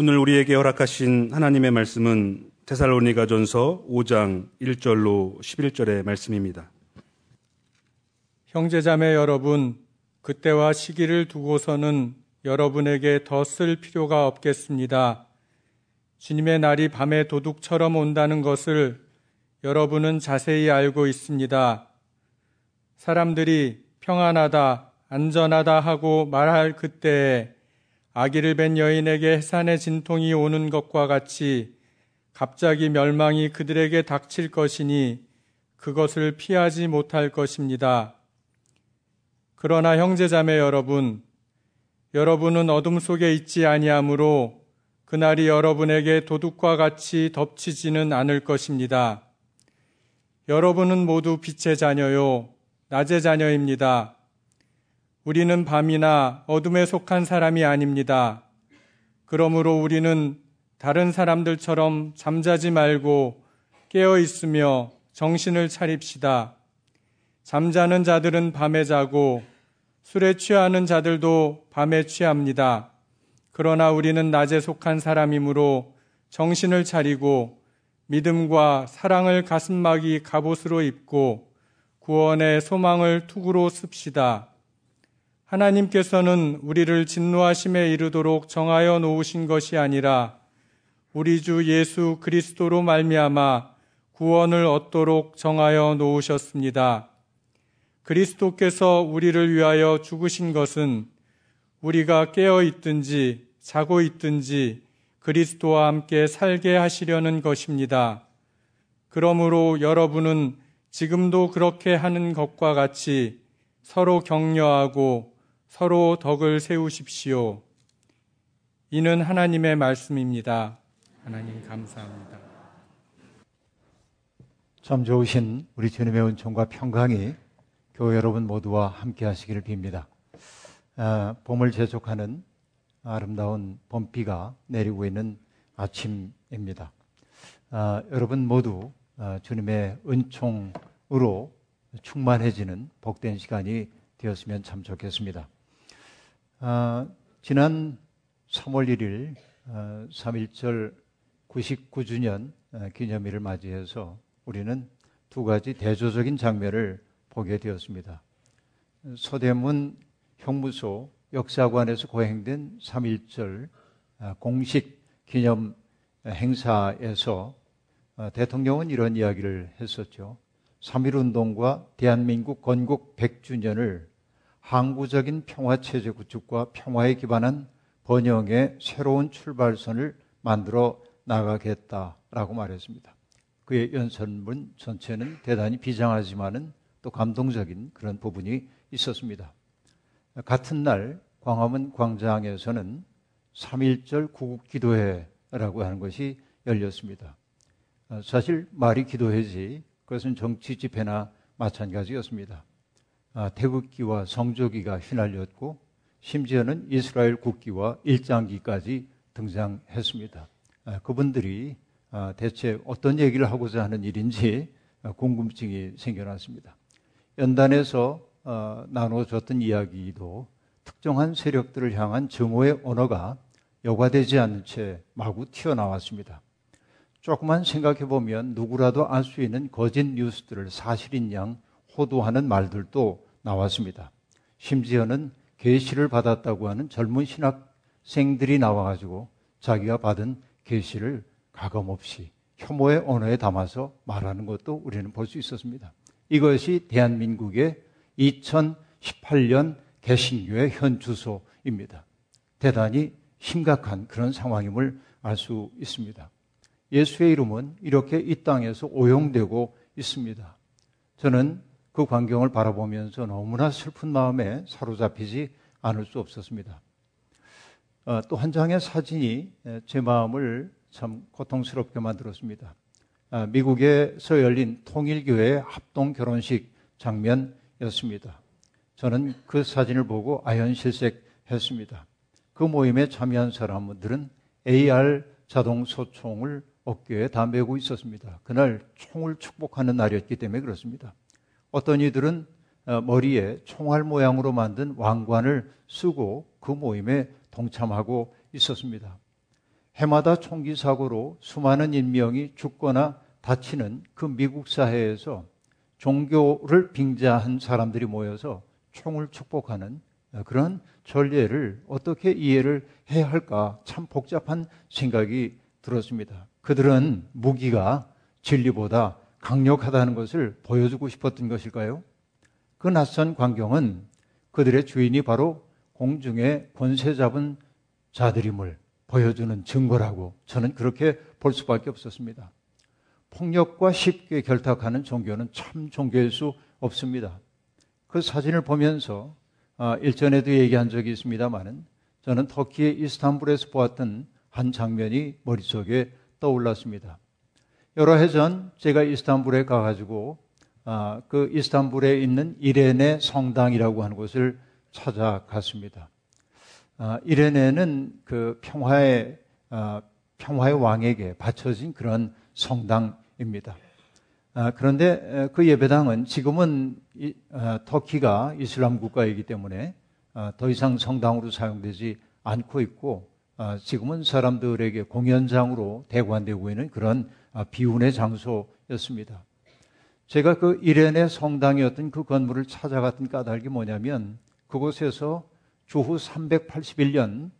오늘 우리에게 허락하신 하나님의 말씀은 테살로니가전서 5장 1절로 11절의 말씀입니다. 형제자매 여러분, 그때와 시기를 두고서는 여러분에게 더 쓸 필요가 없겠습니다. 주님의 날이 밤에 도둑처럼 온다는 것을 여러분은 자세히 알고 있습니다. 사람들이 평안하다, 안전하다 하고 말할 그때에 아기를 뵌 여인에게 해산의 진통이 오는 것과 같이 갑자기 멸망이 그들에게 닥칠 것이니 그것을 피하지 못할 것입니다. 그러나 형제자매 여러분, 여러분은 어둠 속에 있지 아니하므로 그날이 여러분에게 도둑과 같이 덮치지는 않을 것입니다. 여러분은 모두 빛의 자녀요, 낮의 자녀입니다. 우리는 밤이나 어둠에 속한 사람이 아닙니다. 그러므로 우리는 다른 사람들처럼 잠자지 말고 깨어 있으며 정신을 차립시다. 잠자는 자들은 밤에 자고 술에 취하는 자들도 밤에 취합니다. 그러나 우리는 낮에 속한 사람이므로 정신을 차리고 믿음과 사랑을 가슴막이 갑옷으로 입고 구원의 소망을 투구로 씁시다. 하나님께서는 우리를 진노하심에 이르도록 정하여 놓으신 것이 아니라 우리 주 예수 그리스도로 말미암아 구원을 얻도록 정하여 놓으셨습니다. 그리스도께서 우리를 위하여 죽으신 것은 우리가 깨어 있든지 자고 있든지 그리스도와 함께 살게 하시려는 것입니다. 그러므로 여러분은 지금도 그렇게 하는 것과 같이 서로 격려하고 서로 덕을 세우십시오. 이는 하나님의 말씀입니다. 하나님 감사합니다. 참 좋으신 우리 주님의 은총과 평강이 교회 여러분 모두와 함께 하시기를 빕니다. 아, 봄을 재촉하는 아름다운 봄비가 내리고 있는 아침입니다. 아, 여러분 모두 아, 주님의 은총으로 충만해지는 복된 시간이 되었으면 참 좋겠습니다. 아, 지난 3월 1일 어, 3.1절 99주년 어, 기념일을 맞이해서 우리는 두 가지 대조적인 장면을 보게 되었습니다. 서대문 형무소 역사관에서 거행된 3.1절 어, 공식 기념 행사에서 어, 대통령은 이런 이야기를 했었죠. 3.1 운동과 대한민국 건국 100주년을 항구적인 평화 체제 구축과 평화에 기반한 번영의 새로운 출발선을 만들어 나가겠다라고 말했습니다. 그의 연설문 전체는 대단히 비장하지만은 또 감동적인 그런 부분이 있었습니다. 같은 날 광화문 광장에서는 3.1절 구국 기도회라고 하는 것이 열렸습니다. 사실 말이 기도회지 그것은 정치 집회나 마찬가지였습니다. 아, 태극기와 성조기가 휘날렸고 심지어는 이스라엘 국기와 일장기까지 등장했습니다. 아, 그분들이 아, 대체 어떤 얘기를 하고자 하는 일인지 궁금증이 생겨났습니다. 연단에서 나눠줬던 이야기도 특정한 세력들을 향한 증오의 언어가 여과되지 않는 채 마구 튀어나왔습니다. 조금만 생각해 보면 누구라도 알 수 있는 거짓 뉴스들을 사실인 양 호도하는 말들도 나왔습니다. 심지어는 계시를 받았다고 하는 젊은 신학생들이 나와가지고 자기가 받은 계시를 가감없이 혐오의 언어에 담아서 말하는 것도 우리는 볼 수 있었습니다. 이것이 대한민국의 2018년 개신교의 현 주소입니다. 대단히 심각한 그런 상황임을 알 수 있습니다. 예수의 이름은 이렇게 이 땅에서 오용되고 있습니다. 저는 그 광경을 바라보면서 너무나 슬픈 마음에 사로잡히지 않을 수 없었습니다. 어, 또한 장의 사진이 제 마음을 참 고통스럽게 만들었습니다. 아, 미국에서 열린 통일교회 합동 결혼식 장면이었습니다. 저는 그 사진을 보고 아연실색했습니다. 그 모임에 참여한 사람들은 AR 자동 소총을 어깨에 다 메고 있었습니다. 그날 총을 축복하는 날이었기 때문에 그렇습니다. 어떤 이들은 어, 머리에 총알 모양으로 만든 왕관을 쓰고 그 모임에 동참하고 있었습니다. 해마다 총기 사고로 수많은 인명이 죽거나 다치는 그 미국 사회에서 종교를 빙자한 사람들이 모여서 총을 축복하는 그런 전례를 어떻게 이해를 해야 할까 참 복잡한 생각이 들었습니다. 그들은 무기가 진리보다 강력하다는 것을 보여주고 싶었던 것일까요? 그 낯선 광경은 그들의 주인이 바로 공중에 권세 잡은 자들임을 보여주는 증거라고 저는 그렇게 볼 수밖에 없었습니다. 폭력과 쉽게 결탁하는 종교는 참 종교일 수 없습니다. 그 사진을 보면서 아, 일전에도 얘기한 적이 있습니다만은 저는 터키의 이스탄불에서 보았던 한 장면이 머릿속에 떠올랐습니다. 여러 해 전 제가 이스탄불에 가가지고 아, 그 이스탄불에 있는 이레네 성당이라고 하는 곳을 찾아갔습니다. 아, 이레네는 그 평화의 평화의 왕에게 바쳐진 그런 성당입니다. 아, 그런데 그 예배당은 지금은 이, 아, 터키가 이슬람 국가이기 때문에 아, 더 이상 성당으로 사용되지 않고 있고 아, 지금은 사람들에게 공연장으로 대관되고 있는 그런 아, 비운의 장소였습니다. 제가 그 이렌의 성당이었던 그 건물을 찾아갔던 까닭이 뭐냐면 그곳에서 주후 381년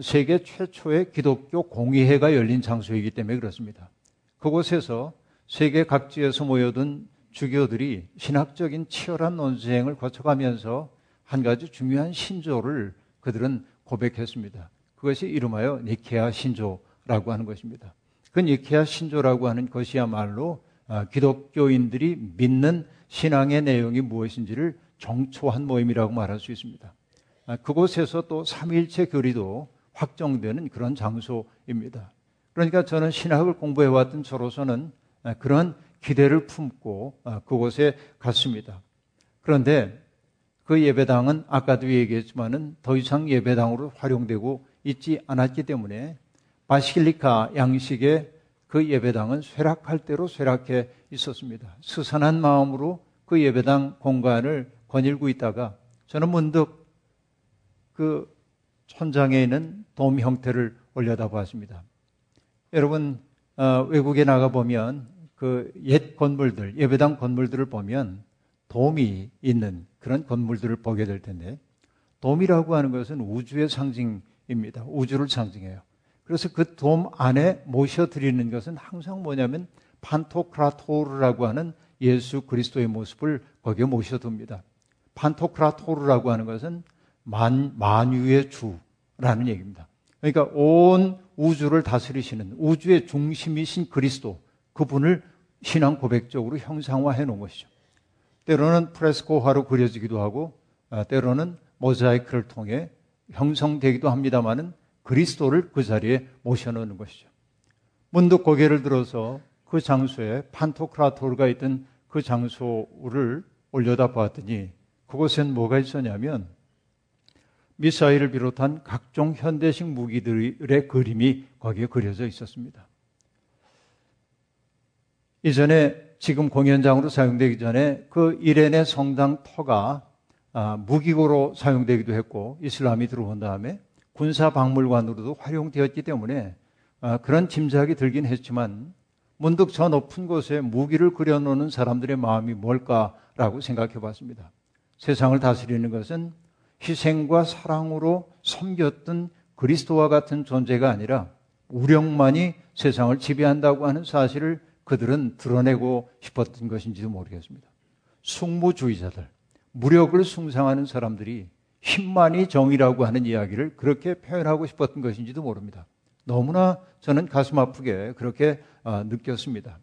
세계 최초의 기독교 공의회가 열린 장소이기 때문에 그렇습니다. 그곳에서 세계 각지에서 모여든 주교들이 신학적인 치열한 논쟁을 거쳐가면서 한 가지 중요한 신조를 그들은 고백했습니다. 그것이 이름하여 니케아 신조라고 하는 것입니다. 그 니케아 신조라고 하는 것이야말로 아, 기독교인들이 믿는 신앙의 내용이 무엇인지를 정초한 모임이라고 말할 수 있습니다. 아, 그곳에서 또 삼일체 교리도 확정되는 그런 장소입니다. 그러니까 저는 신학을 공부해왔던 저로서는 아, 그런 기대를 품고 아, 그곳에 갔습니다. 그런데 그 예배당은 아까도 얘기했지만은 더 이상 예배당으로 활용되고 있지 않았기 때문에 바실리카 양식의 그 예배당은 쇠락할 대로 쇠락해 있었습니다. 스산한 마음으로 그 예배당 공간을 거닐고 있다가 저는 문득 그 천장에 있는 돔 형태를 올려다 보았습니다. 여러분 어, 외국에 나가 보면 그 옛 건물들, 예배당 건물들을 보면 돔이 있는 그런 건물들을 보게 될 텐데 돔이라고 하는 것은 우주의 상징입니다. 우주를 상징해요. 그래서 그 돔 안에 모셔드리는 것은 항상 뭐냐면 판토크라토르라고 하는 예수 그리스도의 모습을 거기에 모셔둡니다. 판토크라토르라고 하는 것은 만, 만유의 주라는 얘기입니다. 그러니까 온 우주를 다스리시는 우주의 중심이신 그리스도 그분을 신앙 고백적으로 형상화해 놓은 것이죠. 때로는 프레스코화로 그려지기도 하고 아, 때로는 모자이크를 통해 형성되기도 합니다만은 그리스도를 그 자리에 모셔놓는 것이죠. 문득 고개를 들어서 그 장소에 판토크라토르가 있던 그 장소를 올려다 보았더니 그곳엔 뭐가 있었냐면 미사일을 비롯한 각종 현대식 무기들의 그림이 거기에 그려져 있었습니다. 이전에 지금 공연장으로 사용되기 전에 그 이렌의 성당 터가 아, 무기고로 사용되기도 했고 이슬람이 들어온 다음에 군사 박물관으로도 활용되었기 때문에 아, 그런 짐작이 들긴 했지만 문득 저 높은 곳에 무기를 그려놓는 사람들의 마음이 뭘까라고 생각해 봤습니다. 세상을 다스리는 것은 희생과 사랑으로 섬겼던 그리스도와 같은 존재가 아니라 우령만이 세상을 지배한다고 하는 사실을 그들은 드러내고 싶었던 것인지도 모르겠습니다. 숙무주의자들, 무력을 숭상하는 사람들이 힘만이 정의라고 하는 이야기를 그렇게 표현하고 싶었던 것인지도 모릅니다. 너무나 저는 가슴 아프게 그렇게 아, 느꼈습니다.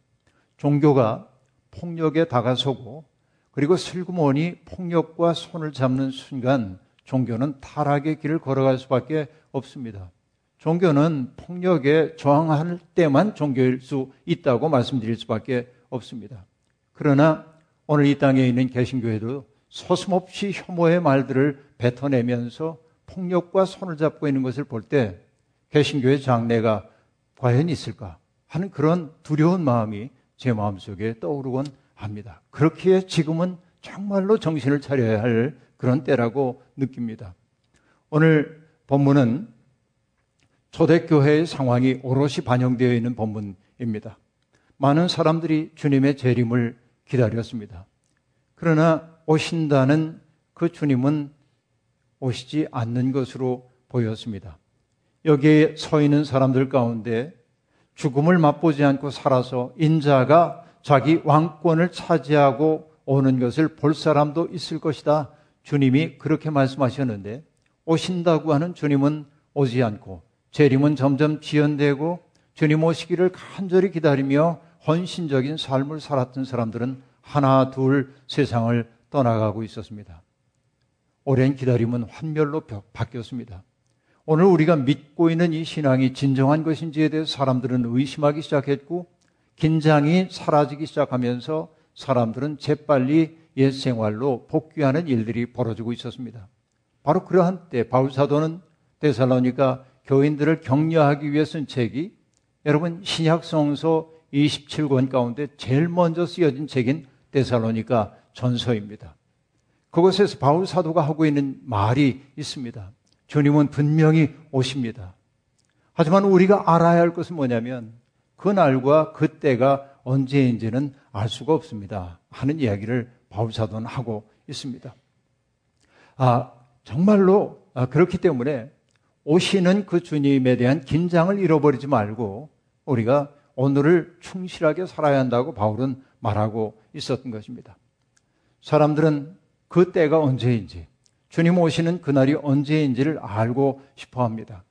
종교가 폭력에 다가서고 그리고 슬그머니 폭력과 손을 잡는 순간 종교는 타락의 길을 걸어갈 수밖에 없습니다. 종교는 폭력에 저항할 때만 종교일 수 있다고 말씀드릴 수밖에 없습니다. 그러나 오늘 이 땅에 있는 개신교회도 서슴없이 혐오의 말들을 뱉어내면서 폭력과 손을 잡고 있는 것을 볼 때 개신교의 장래가 과연 있을까 하는 그런 두려운 마음이 제 마음속에 떠오르곤 합니다. 그렇기에 지금은 정말로 정신을 차려야 할 그런 때라고 느낍니다. 오늘 본문은 초대교회의 상황이 오롯이 반영되어 있는 본문입니다. 많은 사람들이 주님의 재림을 기다렸습니다. 그러나 오신다는 그 주님은 오시지 않는 것으로 보였습니다. 여기에 서 있는 사람들 가운데 죽음을 맛보지 않고 살아서 인자가 자기 왕권을 차지하고 오는 것을 볼 사람도 있을 것이다. 주님이 그렇게 말씀하셨는데 오신다고 하는 주님은 오지 않고 재림은 점점 지연되고 주님 오시기를 간절히 기다리며 헌신적인 삶을 살았던 사람들은 하나 둘 세상을 떠나가고 있었습니다. 오랜 기다림은 환멸로 바뀌었습니다. 오늘 우리가 믿고 있는 이 신앙이 진정한 것인지에 대해서 사람들은 의심하기 시작했고 긴장이 사라지기 시작하면서 사람들은 재빨리 옛 생활로 복귀하는 일들이 벌어지고 있었습니다. 바로 그러한 때 바울 사도는 데살로니가 교인들을 격려하기 위해 쓴 책이 여러분 신약 성서 27권 가운데 제일 먼저 쓰여진 책인 데살로니가 전서입니다. 그곳에서 바울 사도가 하고 있는 말이 있습니다. 주님은 분명히 오십니다. 하지만 우리가 알아야 할 것은 뭐냐면 그날과 그때가 언제인지는 알 수가 없습니다. 하는 이야기를 바울 사도는 하고 있습니다. 아, 정말로 아, 그렇기 때문에 오시는 그 주님에 대한 긴장을 잃어버리지 말고 우리가 오늘을 충실하게 살아야 한다고 바울은 말하고 있었던 것입니다. 사람들은 그 때가 언제인지, 주님 오시는 그날이 언제인지를 알고 싶어 합니다.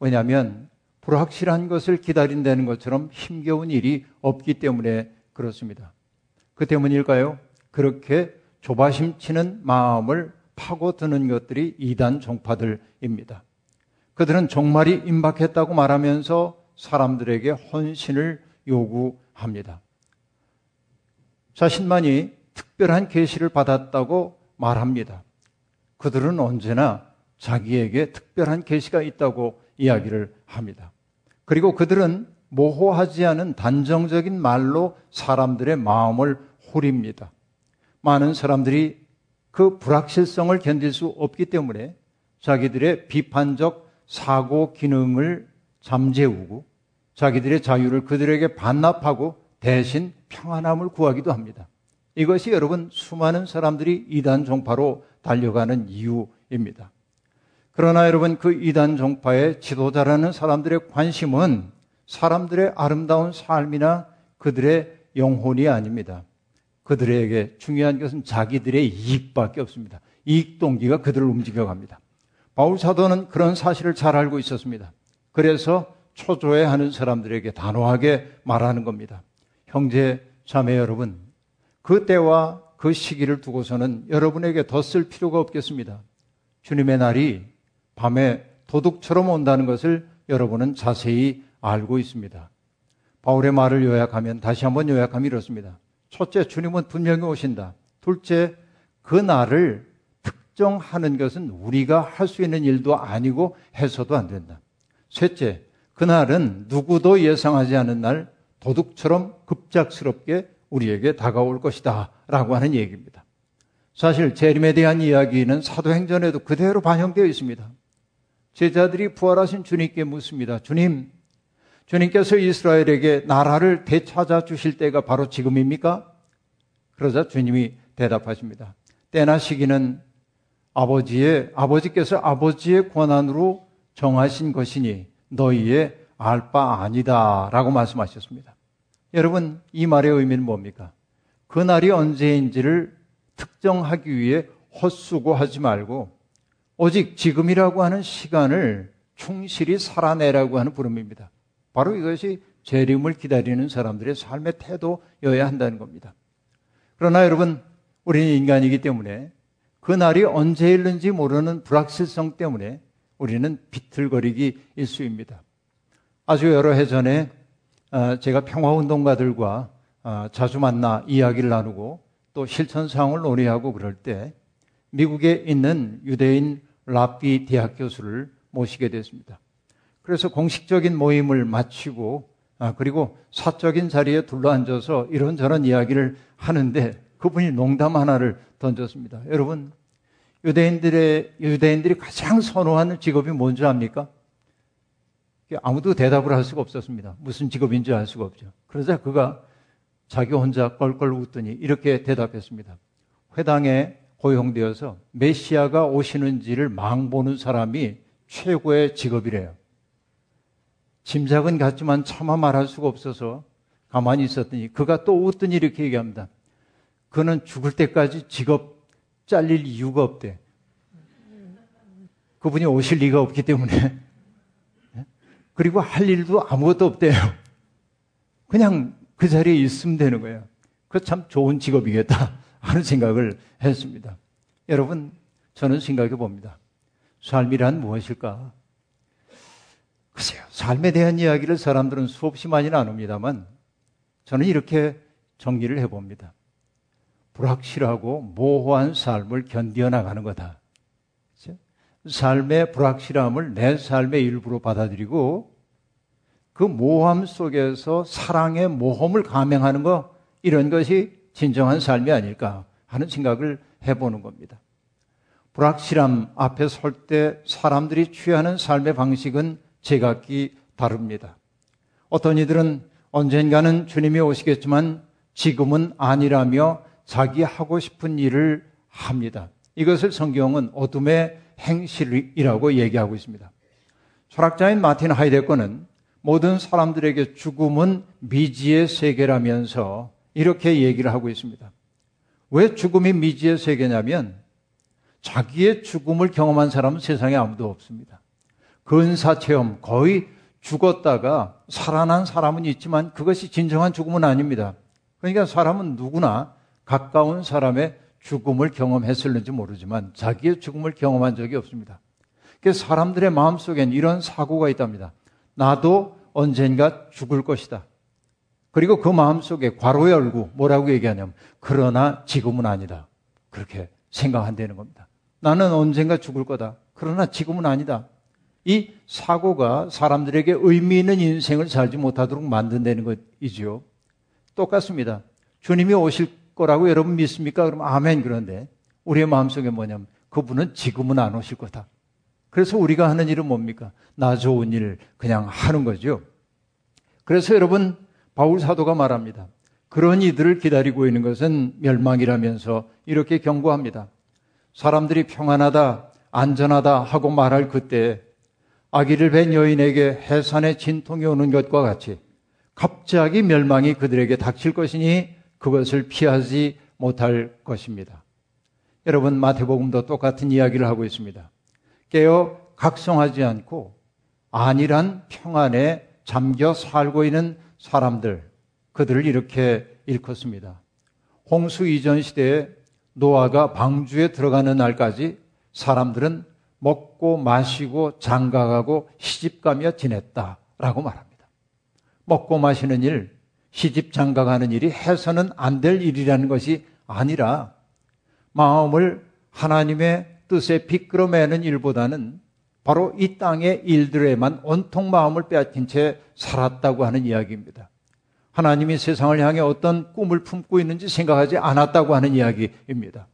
왜냐하면 불확실한 것을 기다린다는 것처럼 힘겨운 일이 없기 때문에 그렇습니다. 그 때문일까요? 그렇게 조바심 치는 마음을 파고드는 것들이 이단 종파들입니다. 그들은 종말이 임박했다고 말하면서 사람들에게 헌신을 요구합니다. 자신만이 특별한 계시를 받았다고 말합니다. 그들은 언제나 자기에게 특별한 계시가 있다고 이야기를 합니다. 그리고 그들은 모호하지 않은 단정적인 말로 사람들의 마음을 호립니다. 많은 사람들이 그 불확실성을 견딜 수 없기 때문에 자기들의 비판적 사고 기능을 잠재우고 자기들의 자유를 그들에게 반납하고 대신 평안함을 구하기도 합니다. 이것이 여러분 수많은 사람들이 이단 종파로 달려가는 이유입니다. 그러나 여러분 그 이단 종파의 지도자라는 사람들의 관심은 사람들의 아름다운 삶이나 그들의 영혼이 아닙니다. 그들에게 중요한 것은 자기들의 이익밖에 없습니다. 이익 동기가 그들을 움직여갑니다. 바울 사도는 그런 사실을 잘 알고 있었습니다. 그래서 초조해하는 사람들에게 단호하게 말하는 겁니다. 형제 자매 여러분, 그 때와 그 시기를 두고서는 여러분에게 더쓸 필요가 없겠습니다. 주님의 날이 밤에 도둑처럼 온다는 것을 여러분은 자세히 알고 있습니다. 바울의 말을 요약하면 다시 한번 요약하면 이렇습니다. 첫째, 주님은 분명히 오신다. 둘째, 그 날을 특정하는 것은 우리가 할 수 있는 일도 아니고 해서도 안 된다. 셋째, 그날은 누구도 예상하지 않은 날 도둑처럼 급작스럽게 우리에게 다가올 것이다. 라고 하는 얘기입니다. 사실 재림에 대한 이야기는 사도행전에도 그대로 반영되어 있습니다. 제자들이 부활하신 주님께 묻습니다. 주님, 주님께서 이스라엘에게 나라를 되찾아 주실 때가 바로 지금입니까? 그러자 주님이 대답하십니다. 때나 시기는 아버지의, 아버지께서 아버지의 권한으로 정하신 것이니 너희의 알 바 아니다. 라고 말씀하셨습니다. 여러분, 이 말의 의미는 뭡니까? 그날이 언제인지를 특정하기 위해 헛수고하지 말고 오직 지금이라고 하는 시간을 충실히 살아내라고 하는 부름입니다. 바로 이것이 재림을 기다리는 사람들의 삶의 태도여야 한다는 겁니다. 그러나 여러분, 우리는 인간이기 때문에 그 날이 언제 일는지 모르는 불확실성 때문에 우리는 비틀거리기 일수입니다. 아주 여러 해 전에 어, 제가 평화운동가들과 어, 자주 만나 이야기를 나누고 또 실천 사항을 논의하고 그럴 때 미국에 있는 유대인 라비 대학 교수를 모시게 됐습니다. 그래서 공식적인 모임을 마치고 아, 그리고 사적인 자리에 둘러앉아서 이런저런 이야기를 하는데 그분이 농담 하나를 던졌습니다. 여러분 유대인들의 유대인들이 가장 선호하는 직업이 뭔지 압니까? 아무도 대답을 할 수가 없었습니다. 무슨 직업인지 알 수가 없죠. 그러자 그가 자기 혼자 껄껄 웃더니 이렇게 대답했습니다. 회당에 고용되어서 메시아가 오시는지를 망보는 사람이 최고의 직업이래요. 짐작은 같지만 차마 말할 수가 없어서 가만히 있었더니 그가 또 웃더니 이렇게 얘기합니다. 그는 죽을 때까지 직업 잘릴 이유가 없대. 그분이 오실 리가 없기 때문에. 그리고 할 일도 아무것도 없대요. 그냥 그 자리에 있으면 되는 거예요. 그 참 좋은 직업이겠다 하는 생각을 했습니다. 여러분, 저는 생각해 봅니다. 삶이란 무엇일까? 글쎄요, 삶에 대한 이야기를 사람들은 수없이 많이 나눕니다만 저는 이렇게 정리를 해 봅니다. 불확실하고 모호한 삶을 견디어 나가는 거다. 그렇죠? 삶의 불확실함을 내 삶의 일부로 받아들이고 그 모함 속에서 사랑의 모험을 감행하는 것 이런 것이 진정한 삶이 아닐까 하는 생각을 해보는 겁니다. 불확실함 앞에 설 때 사람들이 취하는 삶의 방식은 제각기 다릅니다. 어떤 이들은 언젠가는 주님이 오시겠지만 지금은 아니라며 자기 하고 싶은 일을 합니다. 이것을 성경은 어둠의 행실이라고 얘기하고 있습니다. 철학자인 마틴 하이데거는 모든 사람들에게 죽음은 미지의 세계라면서 이렇게 얘기를 하고 있습니다. 왜 죽음이 미지의 세계냐면 자기의 죽음을 경험한 사람은 세상에 아무도 없습니다. 근사 체험, 거의 죽었다가 살아난 사람은 있지만 그것이 진정한 죽음은 아닙니다. 그러니까 사람은 누구나 가까운 사람의 죽음을 경험했을는지 모르지만 자기의 죽음을 경험한 적이 없습니다. 그래서 사람들의 마음속엔 이런 사고가 있답니다. 나도 언젠가 죽을 것이다. 그리고 그 마음속에 괄호 열고 뭐라고 얘기하냐면 그러나 지금은 아니다. 그렇게 생각한다는 겁니다. 나는 언젠가 죽을 거다. 그러나 지금은 아니다. 이 사고가 사람들에게 의미 있는 인생을 살지 못하도록 만든다는 것이지요. 똑같습니다. 주님이 오실 거라고 여러분 믿습니까? 그럼 아멘 그런데 우리의 마음속에 뭐냐면 그분은 지금은 안 오실 거다. 그래서 우리가 하는 일은 뭡니까? 나 좋은 일 그냥 하는 거죠. 그래서 여러분 바울 사도가 말합니다. 그런 이들을 기다리고 있는 것은 멸망이라면서 이렇게 경고합니다. 사람들이 평안하다, 안전하다 하고 말할 그때 아기를 뵌 여인에게 해산의 진통이 오는 것과 같이 갑자기 멸망이 그들에게 닥칠 것이니 그것을 피하지 못할 것입니다. 여러분 마태복음도 똑같은 이야기를 하고 있습니다. 깨어 각성하지 않고 안일한 평안에 잠겨 살고 있는 사람들 그들을 이렇게 일컫습니다. 홍수 이전 시대에 노아가 방주에 들어가는 날까지 사람들은 먹고 마시고 장가가고 시집가며 지냈다라고 말합니다. 먹고 마시는 일, 시집 장가가는 일이 해서는 안 될 일이라는 것이 아니라 마음을 하나님의 뜻에 비끄러매는 일보다는 바로 이 땅의 일들에만 온통 마음을 빼앗긴 채 살았다고 하는 이야기입니다. 하나님이 세상을 향해 어떤 꿈을 품고 있는지 생각하지 않았다고 하는 이야기입니다.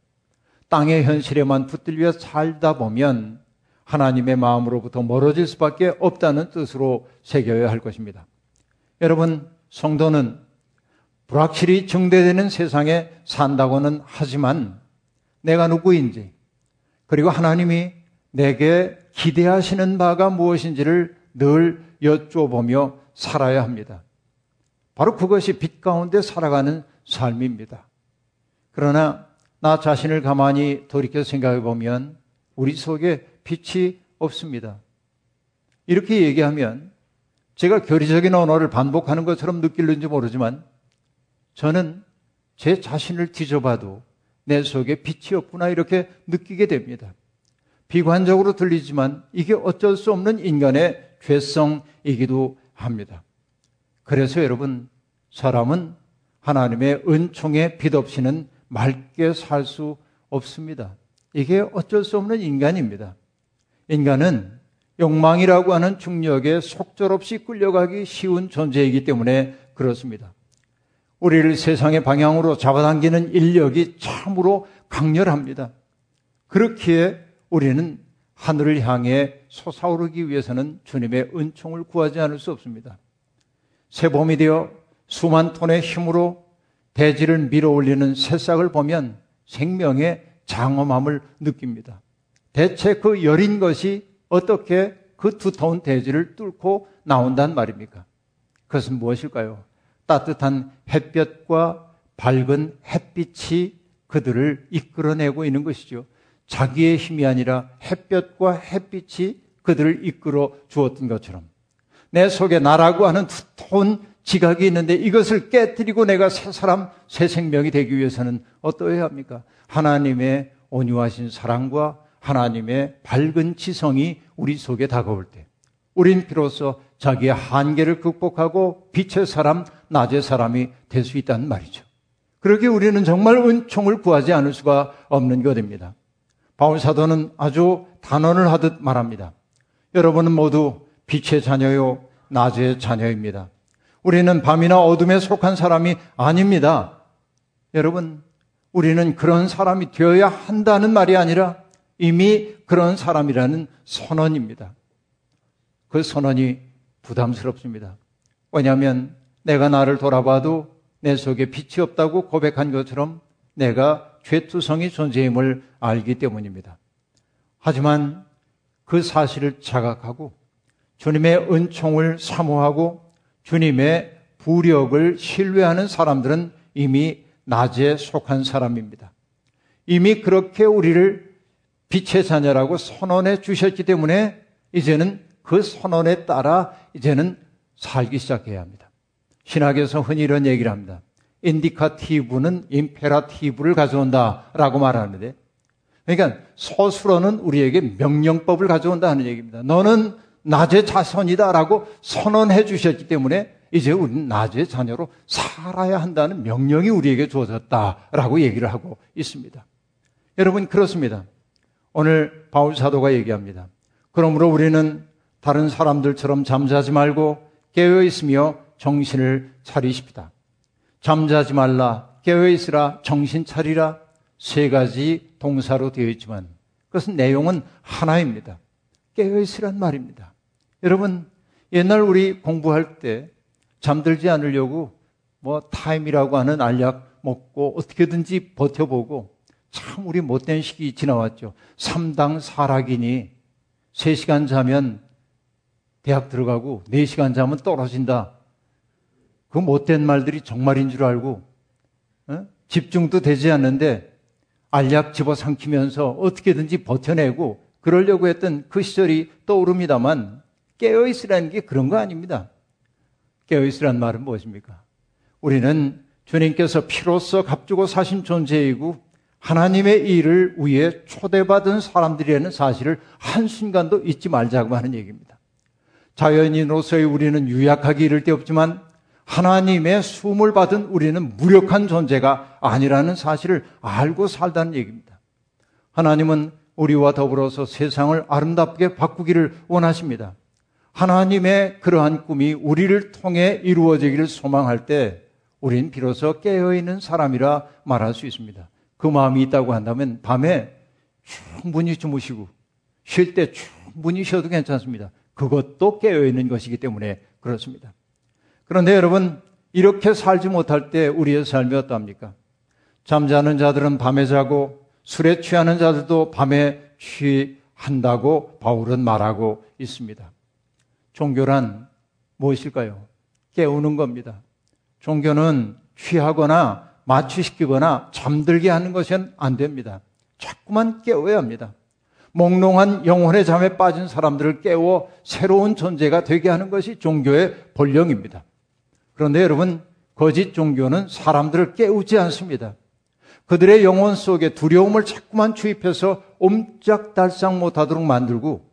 땅의 현실에만 붙들려 살다 보면 하나님의 마음으로부터 멀어질 수밖에 없다는 뜻으로 새겨야 할 것입니다. 여러분, 성도는 불확실히 증대되는 세상에 산다고는 하지만 내가 누구인지 그리고 하나님이 내게 기대하시는 바가 무엇인지를 늘 여쭤보며 살아야 합니다. 바로 그것이 빛 가운데 살아가는 삶입니다. 그러나 나 자신을 가만히 돌이켜 생각해 보면 우리 속에 빛이 없습니다. 이렇게 얘기하면 제가 교리적인 언어를 반복하는 것처럼 느낄는지 모르지만 저는 제 자신을 뒤져봐도 내 속에 빛이 없구나 이렇게 느끼게 됩니다. 비관적으로 들리지만 이게 어쩔 수 없는 인간의 죄성이기도 합니다. 그래서 여러분, 사람은 하나님의 은총에 빛 없이는 맑게 살 수 없습니다. 이게 어쩔 수 없는 인간입니다. 인간은 욕망이라고 하는 중력에 속절없이 끌려가기 쉬운 존재이기 때문에 그렇습니다. 우리를 세상의 방향으로 잡아당기는 인력이 참으로 강렬합니다. 그렇기에 우리는 하늘을 향해 솟아오르기 위해서는 주님의 은총을 구하지 않을 수 없습니다. 새봄이 되어 수만 톤의 힘으로 대지를 밀어 올리는 새싹을 보면 생명의 장엄함을 느낍니다. 대체 그 여린 것이 어떻게 그 두터운 대지를 뚫고 나온단 말입니까? 그것은 무엇일까요? 따뜻한 햇볕과 밝은 햇빛이 그들을 이끌어내고 있는 것이죠. 자기의 힘이 아니라 햇볕과 햇빛이 그들을 이끌어 주었던 것처럼 내 속에 나라고 하는 두터운 지각이 있는데 이것을 깨뜨리고 내가 새 사람, 새 생명이 되기 위해서는 어떠해야 합니까? 하나님의 온유하신 사랑과 하나님의 밝은 지성이 우리 속에 다가올 때, 우린 비로소 자기의 한계를 극복하고 빛의 사람, 낮의 사람이 될 수 있다는 말이죠. 그러기 우리는 정말 은총을 구하지 않을 수가 없는 것입니다. 바울 사도는 아주 단언을 하듯 말합니다. 여러분은 모두 빛의 자녀요, 낮의 자녀입니다. 우리는 밤이나 어둠에 속한 사람이 아닙니다. 여러분, 우리는 그런 사람이 되어야 한다는 말이 아니라 이미 그런 사람이라는 선언입니다. 그 선언이 부담스럽습니다. 왜냐하면 내가 나를 돌아봐도 내 속에 빛이 없다고 고백한 것처럼 내가 죄투성이 존재임을 알기 때문입니다. 하지만 그 사실을 자각하고 주님의 은총을 사모하고 주님의 부력을 신뢰하는 사람들은 이미 낮에 속한 사람입니다. 이미 그렇게 우리를 빛의 자녀라고 선언해 주셨기 때문에 이제는 그 선언에 따라 이제는 살기 시작해야 합니다. 신학에서 흔히 이런 얘기를 합니다. 인디카티브는 임페라티브를 가져온다라고 말하는데 그러니까 서술어는 우리에게 명령법을 가져온다 하는 얘기입니다. 너는 낮의 자손이다라고 선언해 주셨기 때문에 이제 우리는 낮의 자녀로 살아야 한다는 명령이 우리에게 주어졌다라고 얘기를 하고 있습니다. 여러분 그렇습니다. 오늘 바울 사도가 얘기합니다. 그러므로 우리는 다른 사람들처럼 잠자지 말고 깨어 있으며 정신을 차리십시다. 잠자지 말라, 깨어 있으라, 정신 차리라 세 가지 동사로 되어 있지만 그것은 내용은 하나입니다. 깨어 있으란 말입니다. 여러분 옛날 우리 공부할 때 잠들지 않으려고 뭐 타임이라고 하는 알약 먹고 어떻게든지 버텨보고 참 우리 못된 시기 지나왔죠. 3당 사락이니 3시간 자면 대학 들어가고 4시간 자면 떨어진다. 그 못된 말들이 정말인 줄 알고 어? 집중도 되지 않는데 알약 집어삼키면서 어떻게든지 버텨내고 그러려고 했던 그 시절이 떠오릅니다만 깨어있으라는 게 그런 거 아닙니다. 깨어있으란 말은 무엇입니까? 우리는 주님께서 피로써 값주고 사신 존재이고 하나님의 일을 위해 초대받은 사람들이라는 사실을 한순간도 잊지 말자고 하는 얘기입니다. 자연인으로서의 우리는 유약하기 이를 데 없지만 하나님의 숨을 받은 우리는 무력한 존재가 아니라는 사실을 알고 살다는 얘기입니다. 하나님은 우리와 더불어서 세상을 아름답게 바꾸기를 원하십니다. 하나님의 그러한 꿈이 우리를 통해 이루어지기를 소망할 때 우린 비로소 깨어있는 사람이라 말할 수 있습니다. 그 마음이 있다고 한다면 밤에 충분히 주무시고 쉴 때 충분히 쉬어도 괜찮습니다. 그것도 깨어있는 것이기 때문에 그렇습니다. 그런데 여러분, 이렇게 살지 못할 때 우리의 삶이 어떠합니까? 잠자는 자들은 밤에 자고 술에 취하는 자들도 밤에 취한다고 바울은 말하고 있습니다. 종교란 무엇일까요? 깨우는 겁니다. 종교는 취하거나 마취시키거나 잠들게 하는 것은 안 됩니다. 자꾸만 깨워야 합니다. 몽롱한 영혼의 잠에 빠진 사람들을 깨워 새로운 존재가 되게 하는 것이 종교의 본령입니다. 그런데 여러분, 거짓 종교는 사람들을 깨우지 않습니다. 그들의 영혼 속에 두려움을 자꾸만 주입해서 옴짝달싹 못하도록 만들고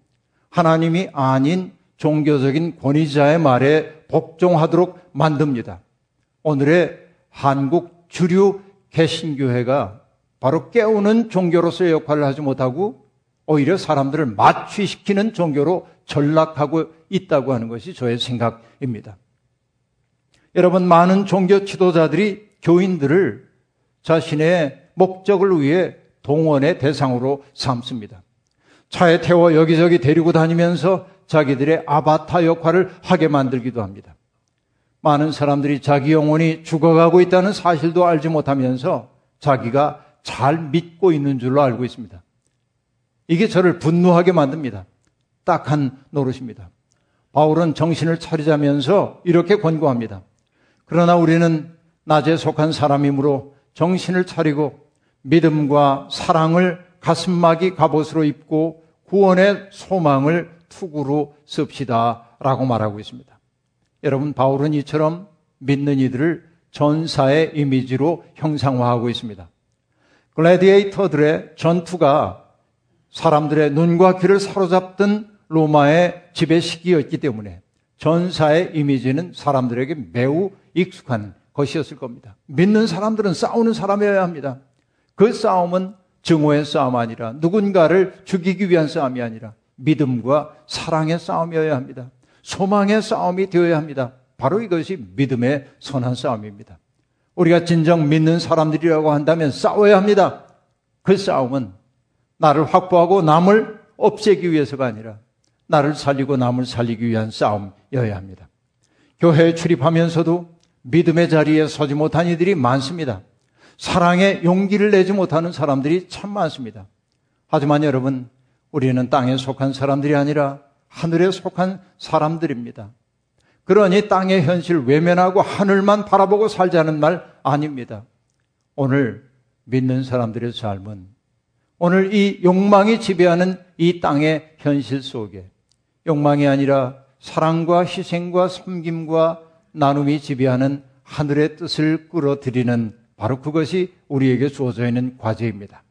하나님이 아닌 종교적인 권위자의 말에 복종하도록 만듭니다. 오늘의 한국 주류 개신교회가 바로 깨우는 종교로서의 역할을 하지 못하고 오히려 사람들을 마취시키는 종교로 전락하고 있다고 하는 것이 저의 생각입니다. 여러분, 많은 종교 지도자들이 교인들을 자신의 목적을 위해 동원의 대상으로 삼습니다. 차에 태워 여기저기 데리고 다니면서 자기들의 아바타 역할을 하게 만들기도 합니다. 많은 사람들이 자기 영혼이 죽어가고 있다는 사실도 알지 못하면서 자기가 잘 믿고 있는 줄로 알고 있습니다. 이게 저를 분노하게 만듭니다. 딱한 노릇입니다. 바울은 정신을 차리자면서 이렇게 권고합니다. 그러나 우리는 낮에 속한 사람이므로 정신을 차리고 믿음과 사랑을 가슴막이 갑옷으로 입고 구원의 소망을 투구로 씁시다 라고 말하고 있습니다. 여러분, 바울은 이처럼 믿는 이들을 전사의 이미지로 형상화하고 있습니다. 글래디에이터들의 전투가 사람들의 눈과 귀를 사로잡던 로마의 지배 시기였기 때문에 전사의 이미지는 사람들에게 매우 익숙한 것이었을 겁니다. 믿는 사람들은 싸우는 사람이어야 합니다. 그 싸움은 증오의 싸움 아니라 누군가를 죽이기 위한 싸움이 아니라 믿음과 사랑의 싸움이어야 합니다. 소망의 싸움이 되어야 합니다. 바로 이것이 믿음의 선한 싸움입니다. 우리가 진정 믿는 사람들이라고 한다면 싸워야 합니다. 그 싸움은 나를 확보하고 남을 없애기 위해서가 아니라 나를 살리고 남을 살리기 위한 싸움이어야 합니다. 교회에 출입하면서도 믿음의 자리에 서지 못한 이들이 많습니다. 사랑의 용기를 내지 못하는 사람들이 참 많습니다. 하지만 여러분, 우리는 땅에 속한 사람들이 아니라 하늘에 속한 사람들입니다. 그러니 땅의 현실 외면하고 하늘만 바라보고 살자는 말 아닙니다. 오늘 믿는 사람들의 삶은 오늘 이 욕망이 지배하는 이 땅의 현실 속에 욕망이 아니라 사랑과 희생과 섬김과 나눔이 지배하는 하늘의 뜻을 끌어들이는 바로 그것이 우리에게 주어져 있는 과제입니다.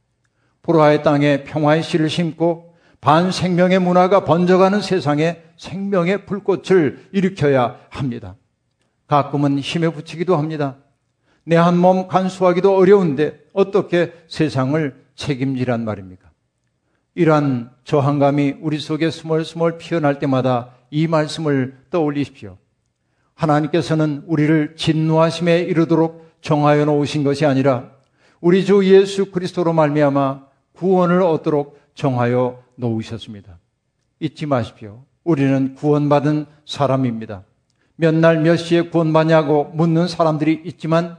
보라의 땅에 평화의 씨를 심고 반생명의 문화가 번져가는 세상에 생명의 불꽃을 일으켜야 합니다. 가끔은 힘에 붙이기도 합니다. 내 한 몸 간수하기도 어려운데 어떻게 세상을 책임지란 말입니까? 이러한 저항감이 우리 속에 스멀스멀 피어날 때마다 이 말씀을 떠올리십시오. 하나님께서는 우리를 진노하심에 이르도록 정하여 놓으신 것이 아니라 우리 주 예수 그리스도로 말미암아 구원을 얻도록 정하여 놓으셨습니다. 잊지 마십시오. 우리는 구원받은 사람입니다. 몇 날 몇 시에 구원받냐고 묻는 사람들이 있지만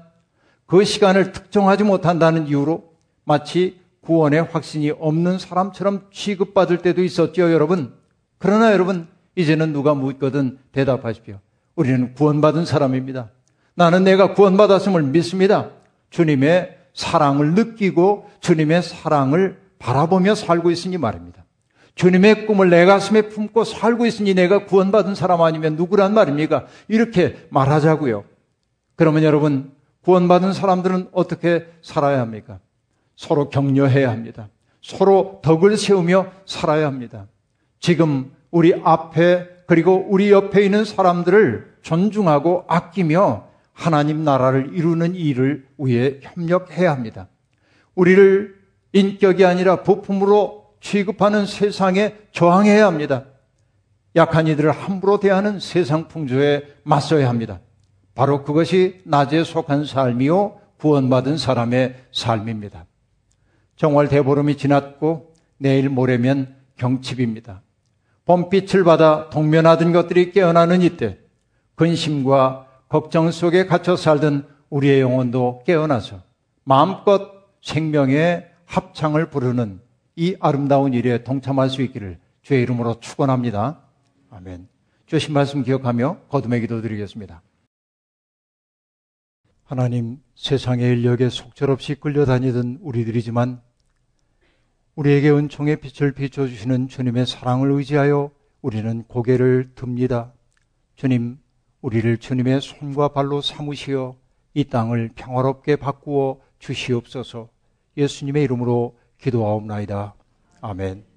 그 시간을 특정하지 못한다는 이유로 마치 구원의 확신이 없는 사람처럼 취급받을 때도 있었죠, 여러분. 그러나 여러분, 이제는 누가 묻거든 대답하십시오. 우리는 구원받은 사람입니다. 나는 내가 구원받았음을 믿습니다. 주님의 사랑을 느끼고 주님의 사랑을 바라보며 살고 있으니 말입니다. 주님의 꿈을 내 가슴에 품고 살고 있으니 내가 구원받은 사람 아니면 누구란 말입니까? 이렇게 말하자고요. 그러면 여러분, 구원받은 사람들은 어떻게 살아야 합니까? 서로 격려해야 합니다. 서로 덕을 세우며 살아야 합니다. 지금 우리 앞에 그리고 우리 옆에 있는 사람들을 존중하고 아끼며 하나님 나라를 이루는 일을 위해 협력해야 합니다. 우리를 인격이 아니라 부품으로 취급하는 세상에 저항해야 합니다. 약한 이들을 함부로 대하는 세상 풍조에 맞서야 합니다. 바로 그것이 낮에 속한 삶이요 구원받은 사람의 삶입니다. 정월 대보름이 지났고 내일 모레면 경칩입니다. 봄빛을 받아 동면하던 것들이 깨어나는 이때 근심과 걱정 속에 갇혀 살던 우리의 영혼도 깨어나서 마음껏 생명의 합창을 부르는 이 아름다운 일에 동참할 수 있기를 주의 이름으로 축원합니다. 아멘. 주신 말씀 기억하며 거듭의 기도 드리겠습니다. 하나님 세상의 인력에 속절없이 끌려다니던 우리들이지만 우리에게 은총의 빛을 비춰주시는 주님의 사랑을 의지하여 우리는 고개를 듭니다. 주님, 우리를 주님의 손과 발로 삼으시어 이 땅을 평화롭게 바꾸어 주시옵소서 예수님의 이름으로 기도하옵나이다. 아멘.